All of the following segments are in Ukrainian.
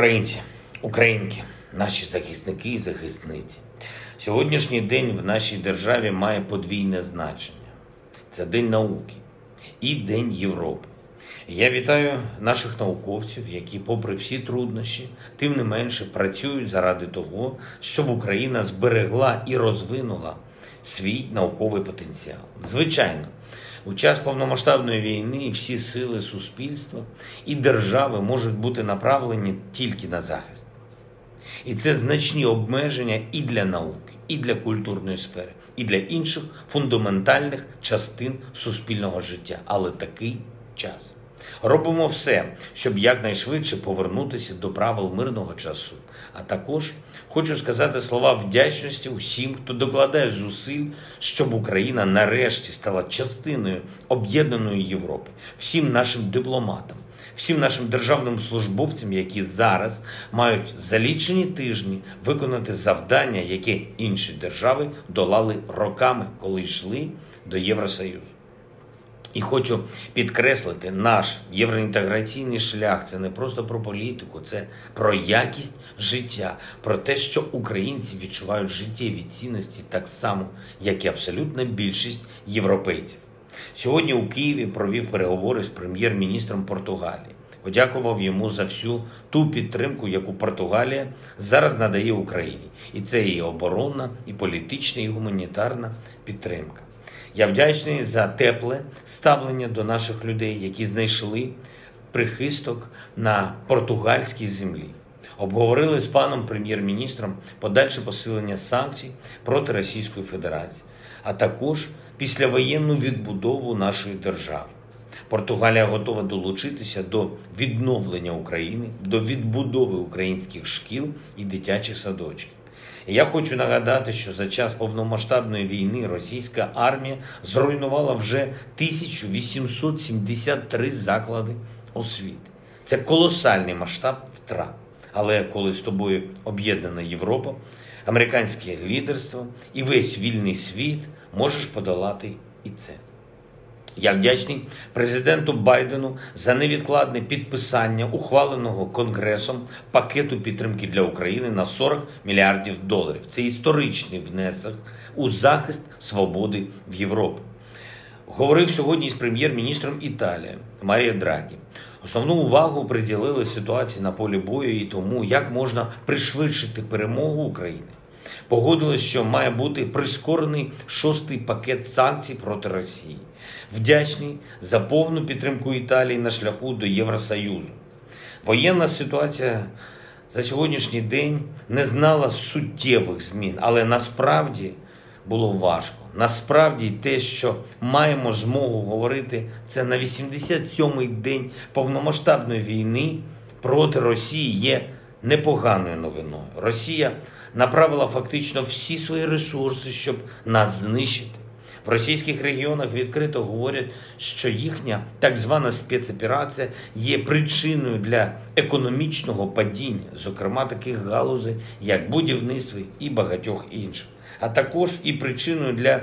Українці, українки, наші захисники і захисниці. Сьогоднішній день в нашій державі має подвійне значення. Це День науки і День Європи. Я вітаю наших науковців, які, попри всі труднощі, тим не менше працюють заради того, щоб Україна зберегла і розвинула свій науковий потенціал. Звичайно, у час повномасштабної війни всі сили суспільства і держави можуть бути направлені тільки на захист. І це значні обмеження і для науки, і для культурної сфери, і для інших фундаментальних частин суспільного життя. Але такий час. Робимо все, щоб якнайшвидше повернутися до правил мирного часу. А також хочу сказати слова вдячності усім, хто докладає зусиль, щоб Україна нарешті стала частиною об'єднаної Європи, всім нашим дипломатам, всім нашим державним службовцям, які зараз мають за лічені тижні виконати завдання, які інші держави долали роками, коли йшли до Євросоюзу. І хочу підкреслити, наш євроінтеграційний шлях це не просто про політику, це про якість життя, про те, що українці відчувають життєві цінності так само, як і абсолютна більшість європейців. Сьогодні у Києві провів переговори з прем'єр-міністром Португалії. Подякував йому за всю ту підтримку, яку Португалія зараз надає Україні, і це і оборонна, і політична, і гуманітарна підтримка. Я вдячний за тепле ставлення до наших людей, які знайшли прихисток на португальській землі. Обговорили з паном прем'єр-міністром подальше посилення санкцій проти Російської Федерації, а також післявоєнну відбудову нашої держави. Португалія готова долучитися до відновлення України, до відбудови українських шкіл і дитячих садочків. Я хочу нагадати, що за час повномасштабної війни російська армія зруйнувала вже 1873 заклади освіти. Це колосальний масштаб втрат. Але коли з тобою об'єднана Європа, американське лідерство і весь вільний світ можеш подолати і це. Я вдячний президенту Байдену за невідкладне підписання ухваленого Конгресом пакету підтримки для України на 40 мільярдів доларів. Це історичний внесок у захист свободи в Європі. Говорив сьогодні з прем'єр-міністром Італії Марія Драгі. Основну увагу приділили ситуації на полі бою і тому, як можна пришвидшити перемогу України. Погодилось, що має бути прискорений шостий пакет санкцій проти Росії. Вдячний за повну підтримку Італії на шляху до Євросоюзу. Воєнна ситуація за сьогоднішній день не знала суттєвих змін, але насправді було важко. Насправді те, що маємо змогу говорити, це на 87-й день повномасштабної війни проти Росії є непоганою новиною. Росія направила фактично всі свої ресурси, щоб нас знищити. В російських регіонах відкрито говорять, що їхня так звана спецоперація є причиною для економічного падіння, зокрема таких галузей, як будівництво і багатьох інших, а також і причиною для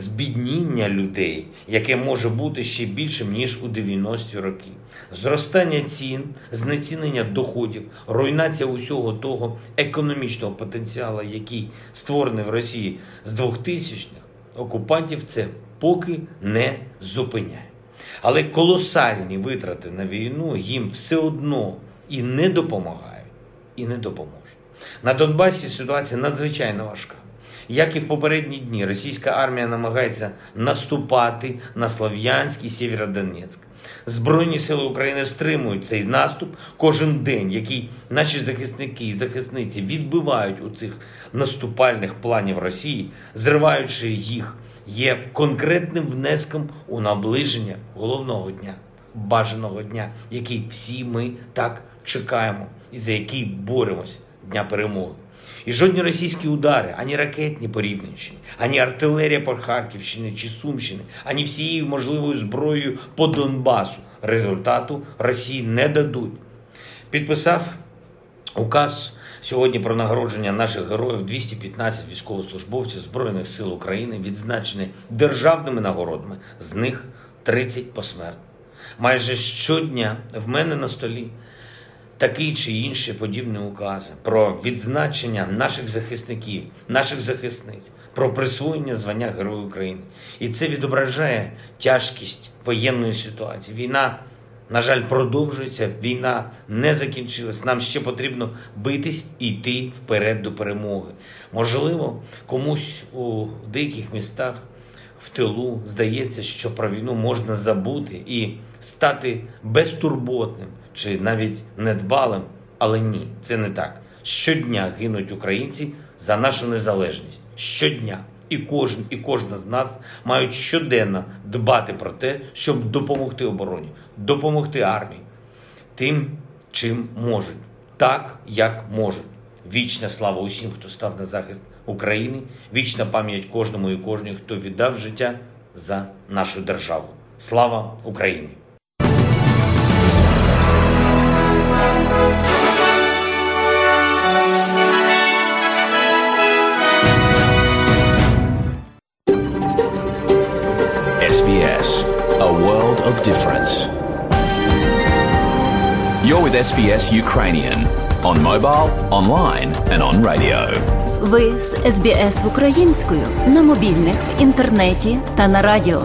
збідніння людей, яке може бути ще більшим ніж у 90-ті роки, зростання цін, знецінення доходів, руйнація усього того економічного потенціалу, який створений в Росії з 2000-х, окупантів це поки не зупиняє. Але колосальні витрати на війну їм все одно і не допомагають, і не допоможуть. На Донбасі ситуація надзвичайно важка. Як і в попередні дні, російська армія намагається наступати на Слов'янськ і Сєвєродонецьк. Збройні сили України стримують цей наступ кожен день, який наші захисники і захисниці відбивають у цих наступальних планів Росії, зриваючи їх, є конкретним внеском у наближення головного дня бажаного дня, який всі ми так чекаємо і за який боремось дня перемоги. І жодні російські удари, ані ракетні по Рівненщині, ані артилерія по Харківщині чи Сумщини, ані всією можливою зброєю по Донбасу результату Росії не дадуть. Підписав указ сьогодні про нагородження наших героїв 215 військовослужбовців Збройних сил України, відзначені державними нагородами, з них 30 посмертно. Майже щодня в мене на столі такий чи інші подібні укази про відзначення наших захисників, наших захисниць, про присвоєння звання Герою України. І це відображає тяжкість воєнної ситуації. Війна, на жаль, продовжується. Війна не закінчилась. Нам ще потрібно битись і йти вперед до перемоги. Можливо, комусь у деяких містах в тилу здається, що про війну можна забути і стати безтурботним чи навіть недбалим. Але ні, це не так. Щодня гинуть українці за нашу незалежність. Щодня. І кожен, і кожна з нас мають щоденно дбати про те, щоб допомогти обороні, допомогти армії тим, чим можуть, так як можуть. Вічна слава усім, хто став на захист України, вічна пам'ять кожному і кожній, хто віддав життя за нашу державу. Слава Україні! SBS, a world of difference. You're with SBS Ukrainian on mobile, online, and on radio. Ви з СБС українською на мобільних, інтернеті та на радіо.